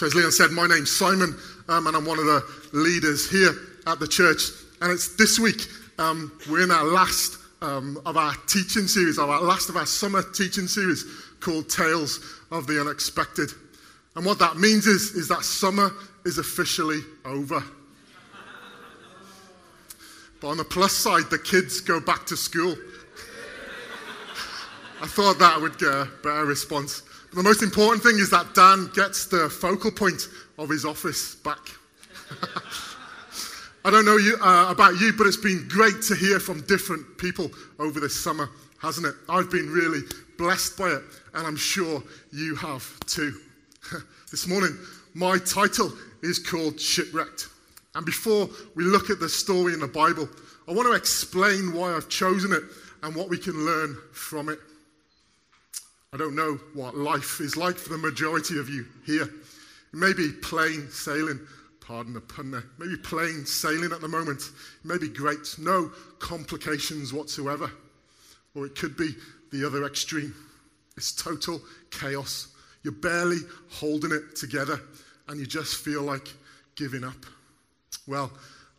So, as Leon said, my name's Simon, um, and I'm one of the leaders here at the church. And it's this week, um, we're in our last um, of our teaching series, our last of our summer teaching series called Tales of the Unexpected. And what that means is, is that summer is officially over. But on the plus side, the kids go back to school. I thought that would get a better response. But the most important thing is that Dan gets the focal point of his office back. I don't know you, uh, about you, but it's been great to hear from different people over this summer, hasn't it? I've been really blessed by it, and I'm sure you have too. this morning, my title is called Shipwrecked. And before we look at the story in the Bible, I want to explain why I've chosen it and what we can learn from it. I don't know what life is like for the majority of you here. It may be plain sailing, pardon the pun there, maybe plain sailing at the moment. It may be great, no complications whatsoever. Or it could be the other extreme. It's total chaos. You're barely holding it together and you just feel like giving up. Well,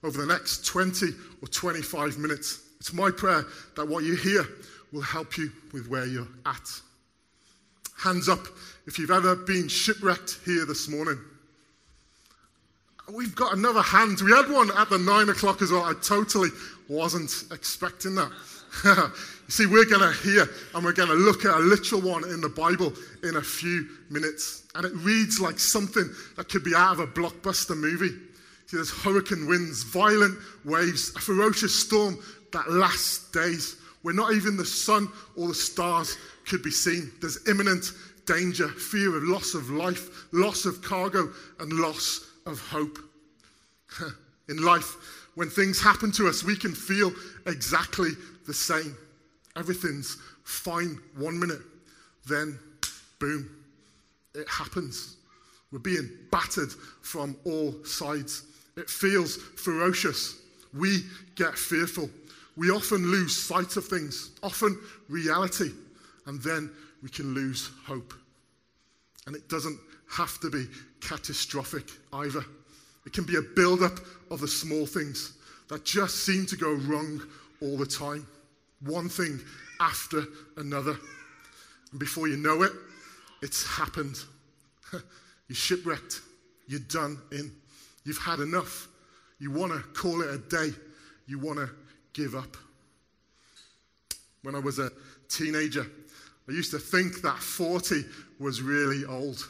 over the next 20 or 25 minutes, it's my prayer that what you hear will help you with where you're at. Hands up if you've ever been shipwrecked here this morning. We've got another hand. We had one at the nine o'clock as well. I totally wasn't expecting that. you see, we're going to hear and we're going to look at a literal one in the Bible in a few minutes. And it reads like something that could be out of a blockbuster movie. See, there's hurricane winds, violent waves, a ferocious storm that lasts days where not even the sun or the stars could be seen. There's imminent danger, fear of loss of life, loss of cargo, and loss of hope. In life, when things happen to us, we can feel exactly the same. Everything's fine one minute, then boom, it happens. We're being battered from all sides. It feels ferocious. We get fearful. We often lose sight of things, often reality and then we can lose hope. And it doesn't have to be catastrophic either. It can be a build-up of the small things that just seem to go wrong all the time. One thing after another. And before you know it, it's happened. You're shipwrecked. You're done in. You've had enough. You want to call it a day. You want to give up. When I was a teenager, I used to think that 40 was really old.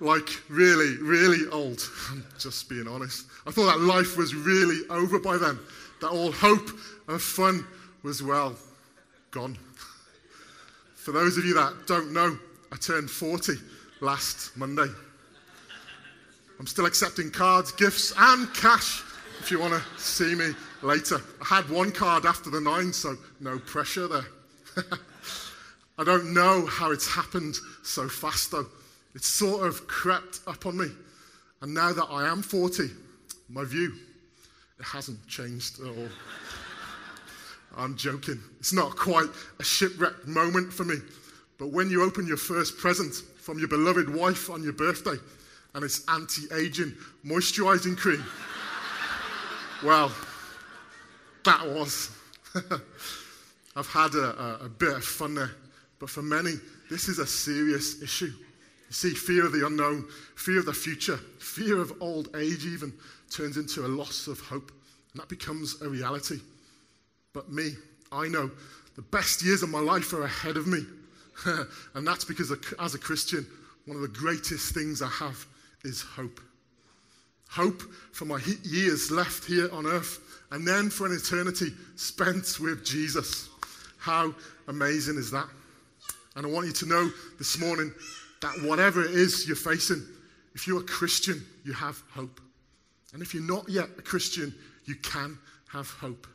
like, really, really old. I'm just being honest. I thought that life was really over by then, that all hope and fun was, well, gone. For those of you that don't know, I turned 40 last Monday. I'm still accepting cards, gifts, and cash if you want to see me later. I had one card after the nine, so no pressure there. I don't know how it's happened so fast, though. It's sort of crept up on me. And now that I am 40, my view, it hasn't changed at all. I'm joking. It's not quite a shipwreck moment for me. But when you open your first present from your beloved wife on your birthday, and it's anti aging moisturizing cream, well, that was. I've had a, a, a bit of fun there. But for many, this is a serious issue. You see, fear of the unknown, fear of the future, fear of old age even turns into a loss of hope. And that becomes a reality. But me, I know the best years of my life are ahead of me. and that's because as a Christian, one of the greatest things I have is hope. Hope for my years left here on earth, and then for an eternity spent with Jesus. How amazing is that? And I want you to know this morning that whatever it is you're facing, if you're a Christian, you have hope. And if you're not yet a Christian, you can have hope.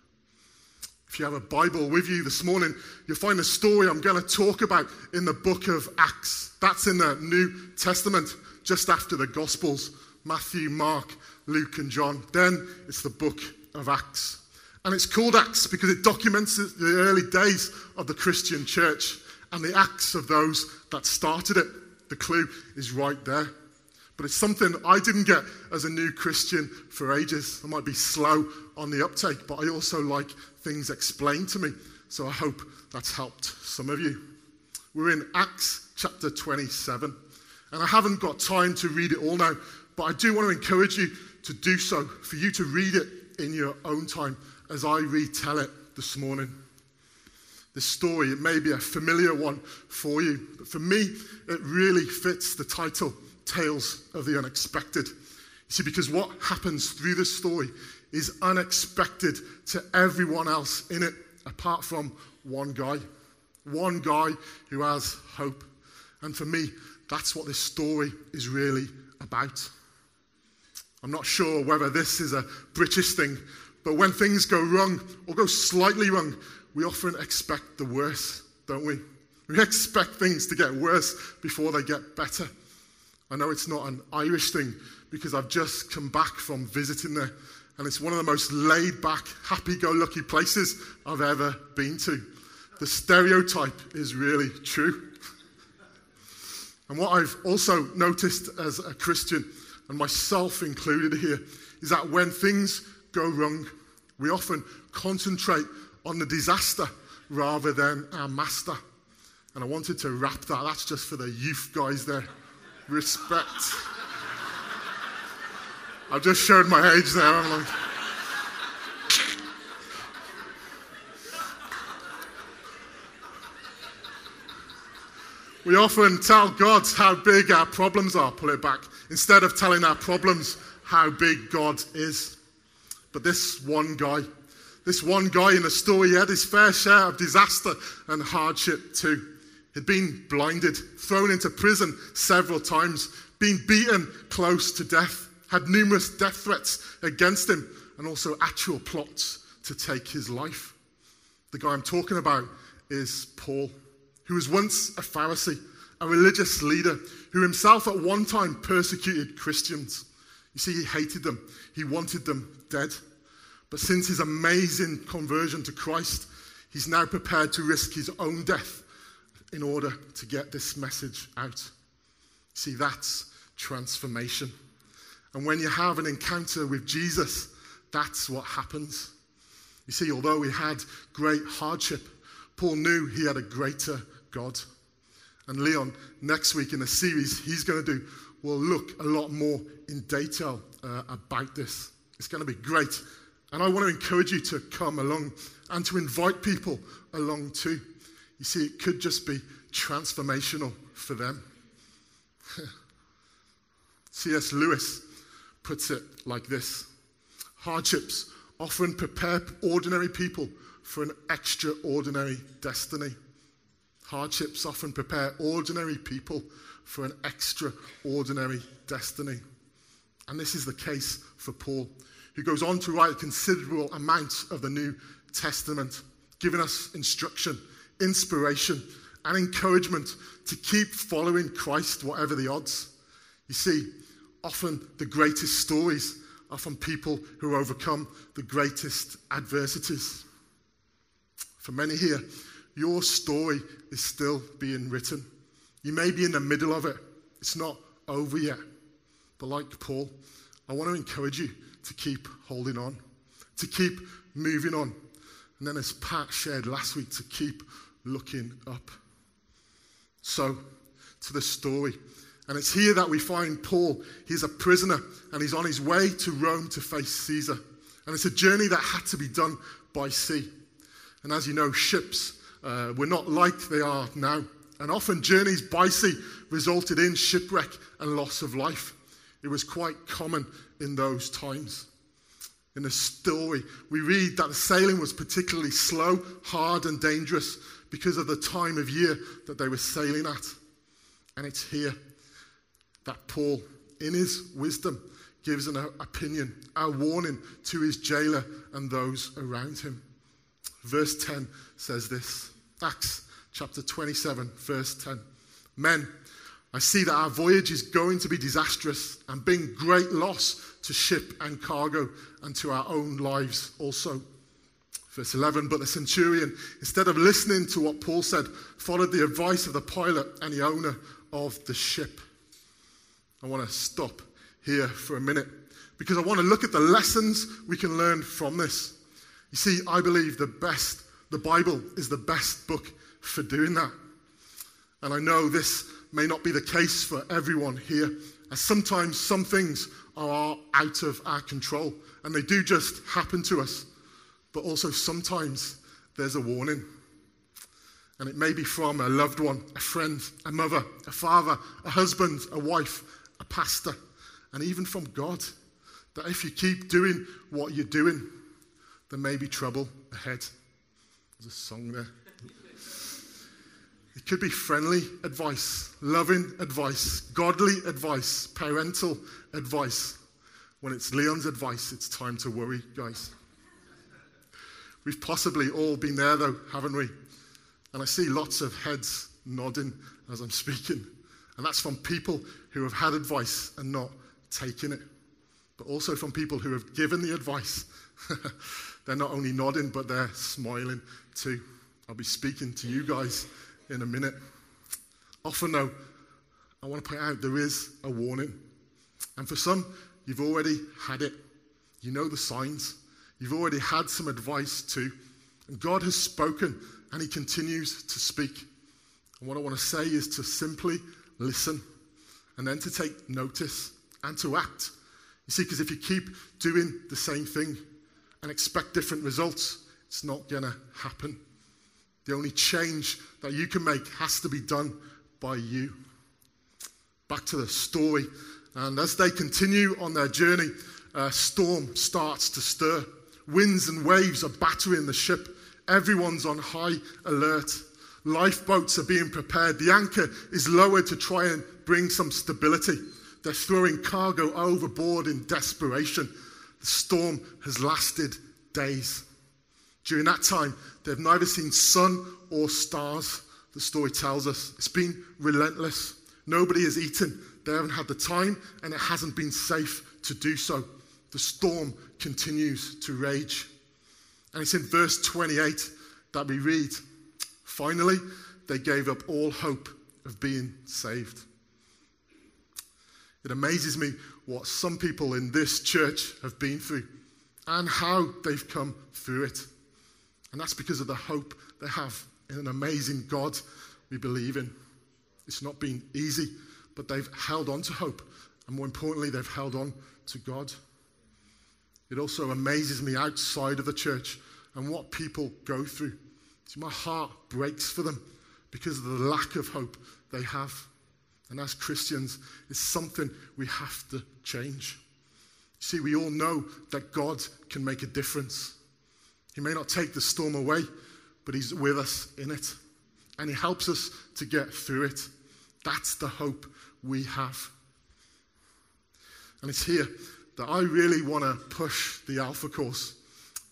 If you have a Bible with you this morning, you'll find a story I'm going to talk about in the book of Acts. That's in the New Testament, just after the Gospels Matthew, Mark, Luke, and John. Then it's the book of Acts. And it's called Acts because it documents the early days of the Christian church and the acts of those that started it. The clue is right there. but it's something I didn't get as a new Christian for ages. I might be slow on the uptake, but I also like things explained to me. So I hope that's helped some of you. We're in Acts chapter 27, and I haven't got time to read it all now, but I do want to encourage you to do so, for you to read it in your own time as I retell it this morning. This story, it may be a familiar one for you, but for me, it really fits the title, Tales of the Unexpected. You see, because what happens through this story is unexpected to everyone else in it, apart from one guy. One guy who has hope. And for me, that's what this story is really about. I'm not sure whether this is a British thing, but when things go wrong or go slightly wrong, we often expect the worst, don't we? We expect things to get worse before they get better. I know it's not an Irish thing because I've just come back from visiting there, and it's one of the most laid back, happy go lucky places I've ever been to. The stereotype is really true. And what I've also noticed as a Christian, and myself included here, is that when things go wrong, we often concentrate on the disaster rather than our master. And I wanted to rap that. That's just for the youth guys there. Respect. I've just showed my age there. We often tell God how big our problems are, pull it back, instead of telling our problems how big God is. But this one guy, this one guy in the story, he had his fair share of disaster and hardship too. He'd been blinded, thrown into prison several times, been beaten close to death, had numerous death threats against him, and also actual plots to take his life. The guy I'm talking about is Paul, who was once a Pharisee, a religious leader, who himself at one time persecuted Christians. You see, he hated them, he wanted them dead. But since his amazing conversion to Christ, he's now prepared to risk his own death in order to get this message out. See, that's transformation. And when you have an encounter with Jesus, that's what happens. You see, although he had great hardship, Paul knew he had a greater God. And Leon, next week in a series he's going to do, will look a lot more in detail uh, about this. It's going to be great. And I want to encourage you to come along and to invite people along too. You see, it could just be transformational for them. C.S. Lewis puts it like this Hardships often prepare ordinary people for an extraordinary destiny. Hardships often prepare ordinary people for an extraordinary destiny. And this is the case for Paul, who goes on to write a considerable amount of the New Testament, giving us instruction, inspiration, and encouragement to keep following Christ, whatever the odds. You see, often the greatest stories are from people who overcome the greatest adversities. For many here, your story is still being written. You may be in the middle of it, it's not over yet. But like Paul, I want to encourage you to keep holding on, to keep moving on. And then, as Pat shared last week, to keep looking up. So, to the story. And it's here that we find Paul. He's a prisoner and he's on his way to Rome to face Caesar. And it's a journey that had to be done by sea. And as you know, ships uh, were not like they are now. And often journeys by sea resulted in shipwreck and loss of life. It was quite common in those times. In the story, we read that the sailing was particularly slow, hard, and dangerous because of the time of year that they were sailing at. And it's here that Paul, in his wisdom, gives an opinion, a warning to his jailer and those around him. Verse 10 says this Acts chapter 27, verse 10. Men, I see that our voyage is going to be disastrous and bring great loss to ship and cargo and to our own lives also. Verse 11, but the centurion, instead of listening to what Paul said, followed the advice of the pilot and the owner of the ship. I want to stop here for a minute because I want to look at the lessons we can learn from this. You see, I believe the best, the Bible is the best book for doing that. And I know this may not be the case for everyone here, as sometimes some things are out of our control and they do just happen to us. But also sometimes there's a warning. And it may be from a loved one, a friend, a mother, a father, a husband, a wife, a pastor, and even from God. That if you keep doing what you're doing, there may be trouble ahead. There's a song there. It could be friendly advice, loving advice, godly advice, parental advice. When it's Leon's advice, it's time to worry, guys. We've possibly all been there, though, haven't we? And I see lots of heads nodding as I'm speaking. And that's from people who have had advice and not taken it, but also from people who have given the advice. they're not only nodding, but they're smiling too. I'll be speaking to you guys in a minute. Often, though, I want to point out there is a warning. And for some, you've already had it. You know the signs. You've already had some advice too. And God has spoken and He continues to speak. And what I want to say is to simply listen and then to take notice and to act. You see, because if you keep doing the same thing and expect different results, it's not going to happen. The only change that you can make has to be done by you. Back to the story. And as they continue on their journey, a storm starts to stir. Winds and waves are battering the ship. Everyone's on high alert. Lifeboats are being prepared. The anchor is lowered to try and bring some stability. They're throwing cargo overboard in desperation. The storm has lasted days. During that time, they've neither seen sun or stars, the story tells us. It's been relentless. Nobody has eaten. They haven't had the time, and it hasn't been safe to do so. The storm continues to rage. And it's in verse 28 that we read finally, they gave up all hope of being saved. It amazes me what some people in this church have been through and how they've come through it. And that's because of the hope they have in an amazing God we believe in. It's not been easy, but they've held on to hope. And more importantly, they've held on to God. It also amazes me outside of the church and what people go through. See, my heart breaks for them because of the lack of hope they have. And as Christians, it's something we have to change. See, we all know that God can make a difference. He may not take the storm away, but He's with us in it. And He helps us to get through it. That's the hope we have. And it's here that I really want to push the Alpha course.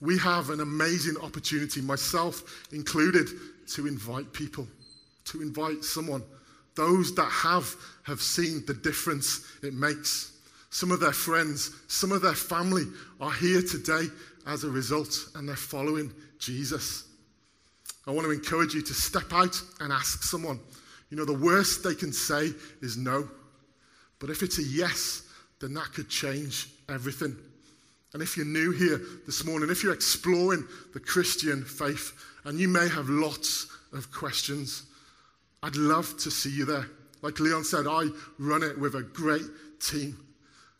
We have an amazing opportunity, myself included, to invite people, to invite someone. Those that have have seen the difference it makes. Some of their friends, some of their family are here today as a result, and they're following Jesus. I want to encourage you to step out and ask someone. You know, the worst they can say is no. But if it's a yes, then that could change everything. And if you're new here this morning, if you're exploring the Christian faith, and you may have lots of questions, I'd love to see you there. Like Leon said, I run it with a great team.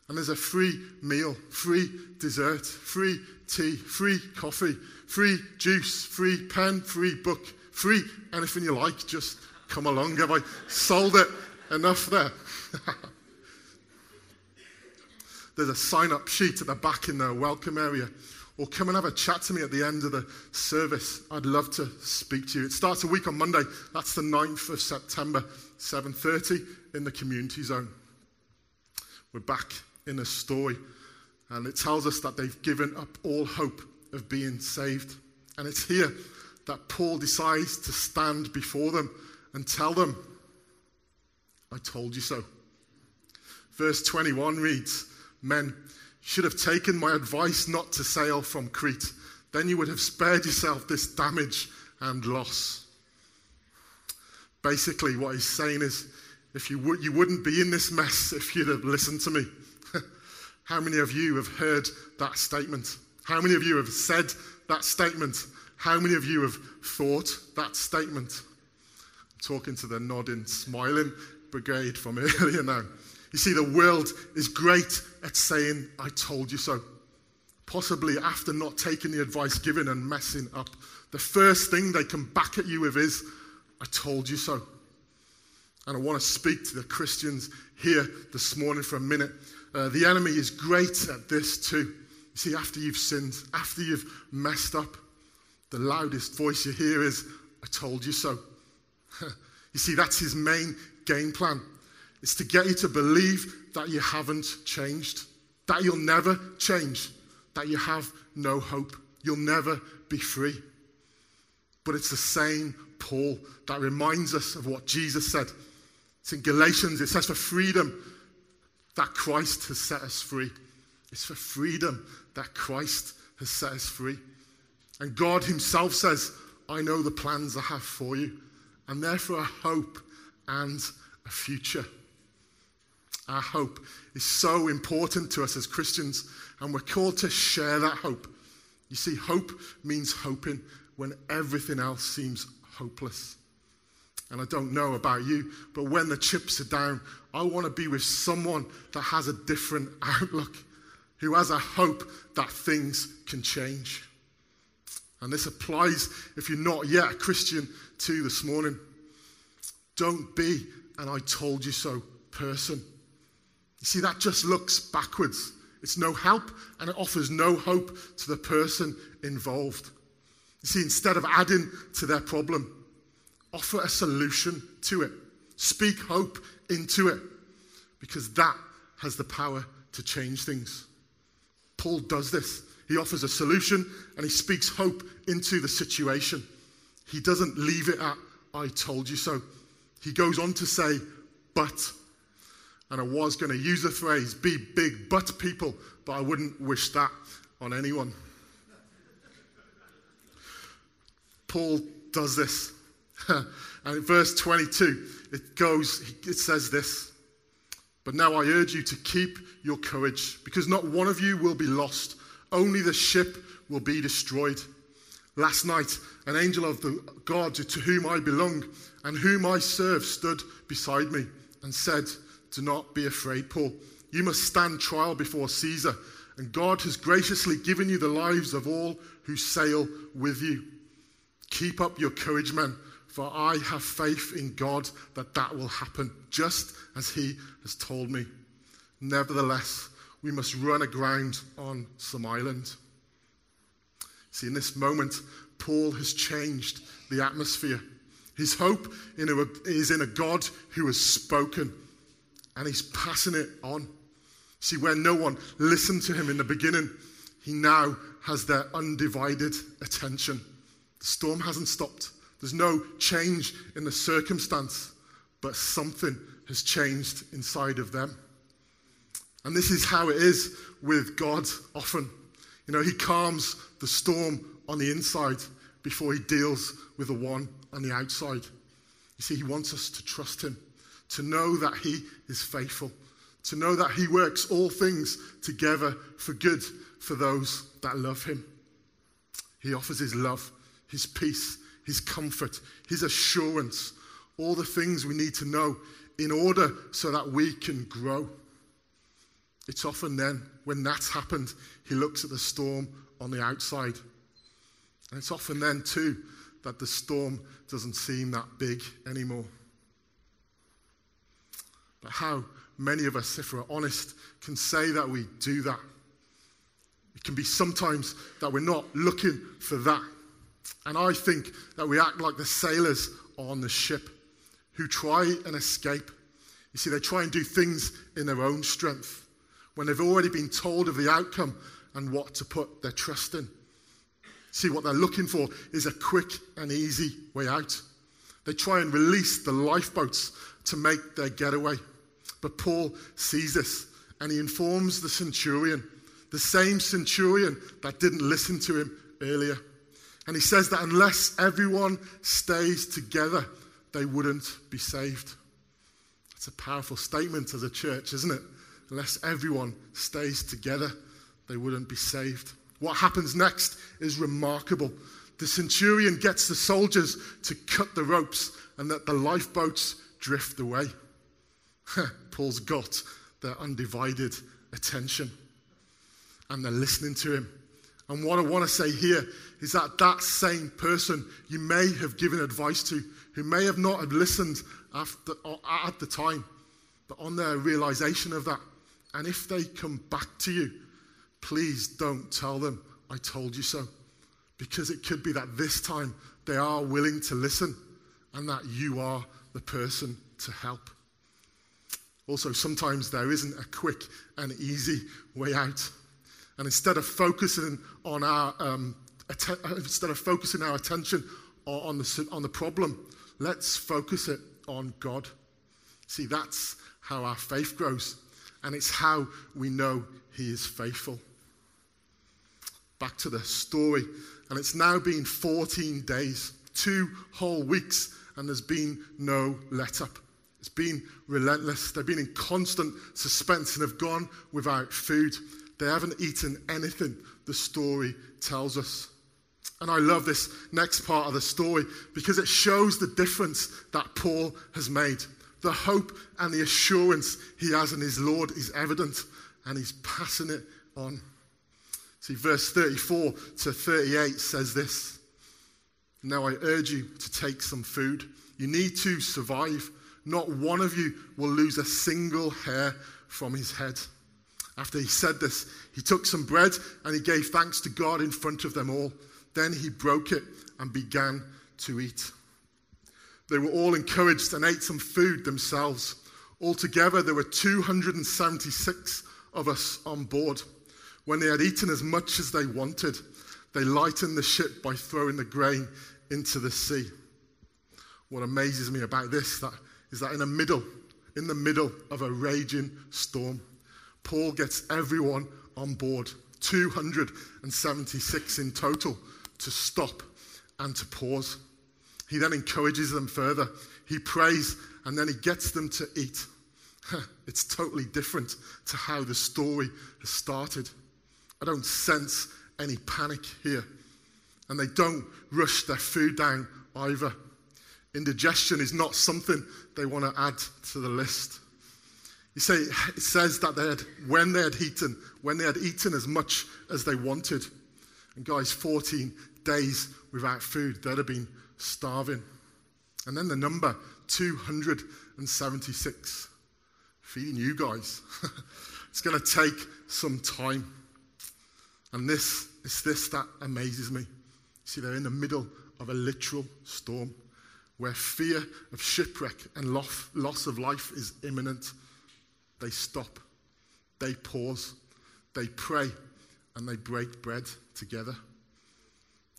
And there's a free meal, free dessert, free tea, free coffee, free juice, free pen, free book, free anything you like. Just come along. Have I sold it enough there? There's a sign up sheet at the back in the welcome area. Or come and have a chat to me at the end of the service. I'd love to speak to you. It starts a week on Monday. That's the 9th of September, 7:30 in the community zone. We're back in a story. And it tells us that they've given up all hope of being saved. And it's here that Paul decides to stand before them and tell them, I told you so. Verse 21 reads, Men, should have taken my advice not to sail from Crete. Then you would have spared yourself this damage and loss. Basically, what he's saying is, if you, would, you wouldn't be in this mess if you'd have listened to me. How many of you have heard that statement? How many of you have said that statement? How many of you have thought that statement? I'm talking to the nodding, smiling brigade from earlier now. You see, the world is great at saying, I told you so. Possibly after not taking the advice given and messing up. The first thing they come back at you with is, I told you so. And I want to speak to the Christians here this morning for a minute. Uh, the enemy is great at this too. You see, after you've sinned, after you've messed up, the loudest voice you hear is, I told you so. you see, that's his main game plan. It's to get you to believe that you haven't changed, that you'll never change, that you have no hope, you'll never be free. But it's the same Paul that reminds us of what Jesus said. It's in Galatians, it says, For freedom that Christ has set us free. It's for freedom that Christ has set us free. And God Himself says, I know the plans I have for you, and therefore a hope and a future. Our hope is so important to us as Christians, and we're called to share that hope. You see, hope means hoping when everything else seems hopeless. And I don't know about you, but when the chips are down, I want to be with someone that has a different outlook, who has a hope that things can change. And this applies if you're not yet a Christian too this morning. Don't be an I told you so person. You see, that just looks backwards. It's no help and it offers no hope to the person involved. You see, instead of adding to their problem, offer a solution to it. Speak hope into it because that has the power to change things. Paul does this. He offers a solution and he speaks hope into the situation. He doesn't leave it at, I told you so. He goes on to say, but. And I was going to use the phrase, be big butt people, but I wouldn't wish that on anyone. Paul does this. and in verse 22, it goes, it says this. But now I urge you to keep your courage, because not one of you will be lost, only the ship will be destroyed. Last night, an angel of the God to whom I belong and whom I serve stood beside me and said, Do not be afraid, Paul. You must stand trial before Caesar, and God has graciously given you the lives of all who sail with you. Keep up your courage, men, for I have faith in God that that will happen, just as He has told me. Nevertheless, we must run aground on some island. See, in this moment, Paul has changed the atmosphere. His hope in a, is in a God who has spoken, and he's passing it on. See, where no one listened to him in the beginning, he now has their undivided attention. The storm hasn't stopped, there's no change in the circumstance, but something has changed inside of them. And this is how it is with God often. You know, He calms the storm on the inside before He deals with the one on the outside. You see, He wants us to trust Him, to know that He is faithful, to know that He works all things together for good for those that love Him. He offers His love, His peace, His comfort, His assurance, all the things we need to know in order so that we can grow. It's often then, when that's happened, he looks at the storm on the outside. And it's often then, too, that the storm doesn't seem that big anymore. But how many of us, if we're honest, can say that we do that? It can be sometimes that we're not looking for that. And I think that we act like the sailors on the ship who try and escape. You see, they try and do things in their own strength when they've already been told of the outcome and what to put their trust in. See, what they're looking for is a quick and easy way out. They try and release the lifeboats to make their getaway. But Paul sees this and he informs the centurion, the same centurion that didn't listen to him earlier. And he says that unless everyone stays together, they wouldn't be saved. It's a powerful statement as a church, isn't it? Unless everyone stays together, they wouldn't be saved. What happens next is remarkable. The centurion gets the soldiers to cut the ropes and that the lifeboats drift away. Paul's got their undivided attention and they're listening to him. And what I want to say here is that that same person you may have given advice to, who may have not have listened after, at the time, but on their realization of that, and if they come back to you, please don't tell them, I told you so. Because it could be that this time they are willing to listen and that you are the person to help. Also, sometimes there isn't a quick and easy way out. And instead of focusing on our, um, att- instead of focusing our attention on the, on the problem, let's focus it on God. See, that's how our faith grows. And it's how we know He is faithful. Back to the story. And it's now been 14 days, two whole weeks, and there's been no let up. It's been relentless. They've been in constant suspense and have gone without food. They haven't eaten anything, the story tells us. And I love this next part of the story because it shows the difference that Paul has made. The hope and the assurance he has in his Lord is evident, and he's passing it on. See, verse 34 to 38 says this Now I urge you to take some food. You need to survive. Not one of you will lose a single hair from his head. After he said this, he took some bread and he gave thanks to God in front of them all. Then he broke it and began to eat. They were all encouraged and ate some food themselves. Altogether, there were 276 of us on board. When they had eaten as much as they wanted, they lightened the ship by throwing the grain into the sea. What amazes me about this that, is that in the middle, in the middle of a raging storm, Paul gets everyone on board, 276 in total, to stop and to pause. He then encourages them further. He prays and then he gets them to eat. It's totally different to how the story has started. I don't sense any panic here. And they don't rush their food down either. Indigestion is not something they want to add to the list. You say it says that they had when they had eaten, when they had eaten as much as they wanted. And guys, 14 days without food, they'd have been starving. And then the number 276. Feeding you guys. it's going to take some time. And this is this that amazes me. See, they're in the middle of a literal storm where fear of shipwreck and loss of life is imminent. They stop, they pause, they pray, and they break bread together.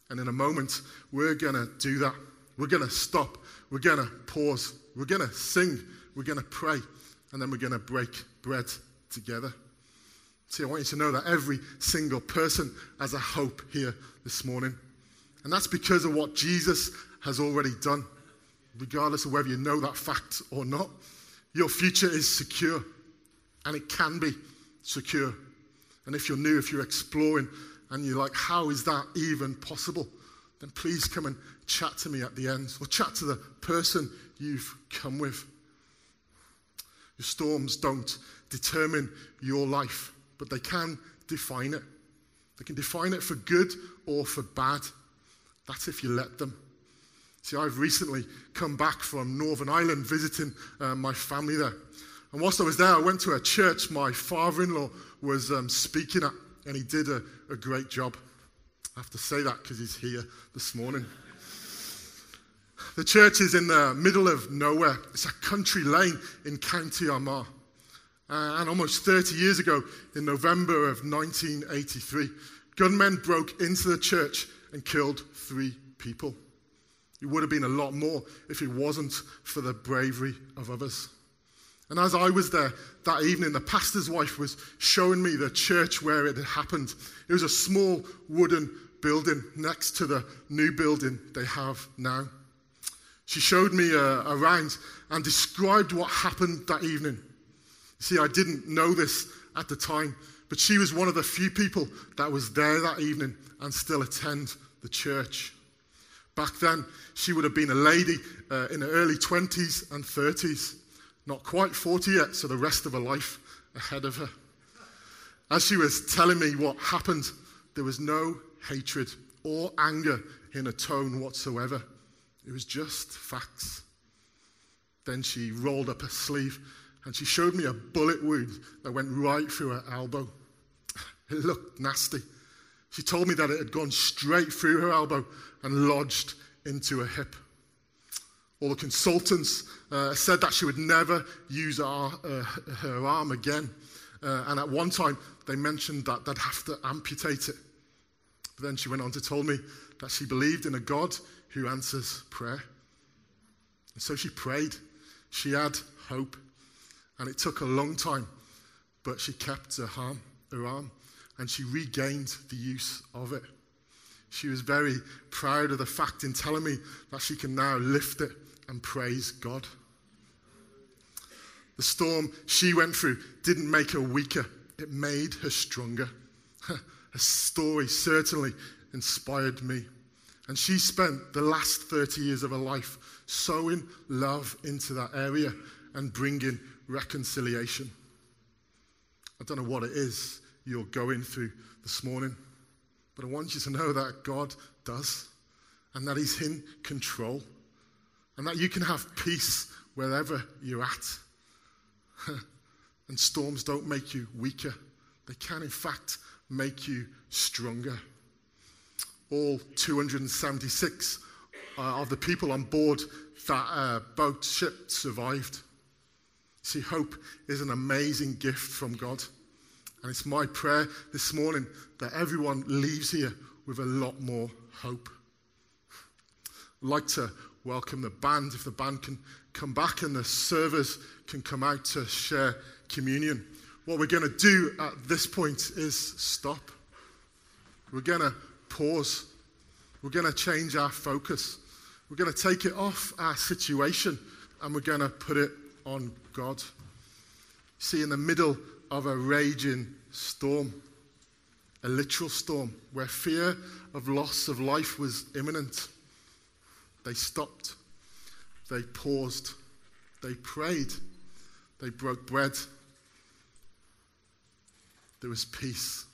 And in a moment, we're going to do that. We're going to stop. We're going to pause. We're going to sing. We're going to pray. And then we're going to break bread together. See, I want you to know that every single person has a hope here this morning. And that's because of what Jesus has already done. Regardless of whether you know that fact or not, your future is secure. And it can be secure. And if you're new, if you're exploring, and you're like, how is that even possible? Then please come and chat to me at the end, or chat to the person you've come with. Your storms don't determine your life, but they can define it. They can define it for good or for bad. That's if you let them. See, I've recently come back from Northern Ireland visiting uh, my family there. And whilst I was there, I went to a church my father in law was um, speaking at, and he did a, a great job. I have to say that because he's here this morning. The church is in the middle of nowhere. It's a country lane in County Armagh. Uh, and almost 30 years ago, in November of 1983, gunmen broke into the church and killed three people. It would have been a lot more if it wasn't for the bravery of others. And as I was there that evening, the pastor's wife was showing me the church where it had happened. It was a small wooden building next to the new building they have now. She showed me uh, around and described what happened that evening. See, I didn't know this at the time, but she was one of the few people that was there that evening and still attend the church. Back then, she would have been a lady uh, in her early 20s and 30s, not quite 40 yet, so the rest of her life ahead of her. As she was telling me what happened, there was no hatred or anger in her tone whatsoever. It was just facts. Then she rolled up her sleeve and she showed me a bullet wound that went right through her elbow. It looked nasty. She told me that it had gone straight through her elbow and lodged into her hip. All the consultants uh, said that she would never use her, uh, her arm again. Uh, and at one time, they mentioned that they'd have to amputate it. But then she went on to tell me that she believed in a God who answers prayer. And so she prayed. She had hope. And it took a long time, but she kept her arm, her arm and she regained the use of it. She was very proud of the fact in telling me that she can now lift it and praise God. The storm she went through didn't make her weaker, it made her stronger. Her story certainly inspired me. And she spent the last 30 years of her life sowing love into that area and bringing reconciliation. I don't know what it is you're going through this morning, but I want you to know that God does and that He's in control and that you can have peace wherever you're at. and storms don't make you weaker, they can, in fact, make you stronger all 276 uh, of the people on board that uh, boat ship survived. See, hope is an amazing gift from God. And it's my prayer this morning that everyone leaves here with a lot more hope. I'd like to welcome the band, if the band can come back and the servers can come out to share communion. What we're going to do at this point is stop. We're going to pause. We're going to change our focus. We're going to take it off our situation and we're going to put it on God. See, in the middle of a raging storm, a literal storm, where fear of loss of life was imminent, they stopped. They paused. They prayed. They broke bread. There was peace.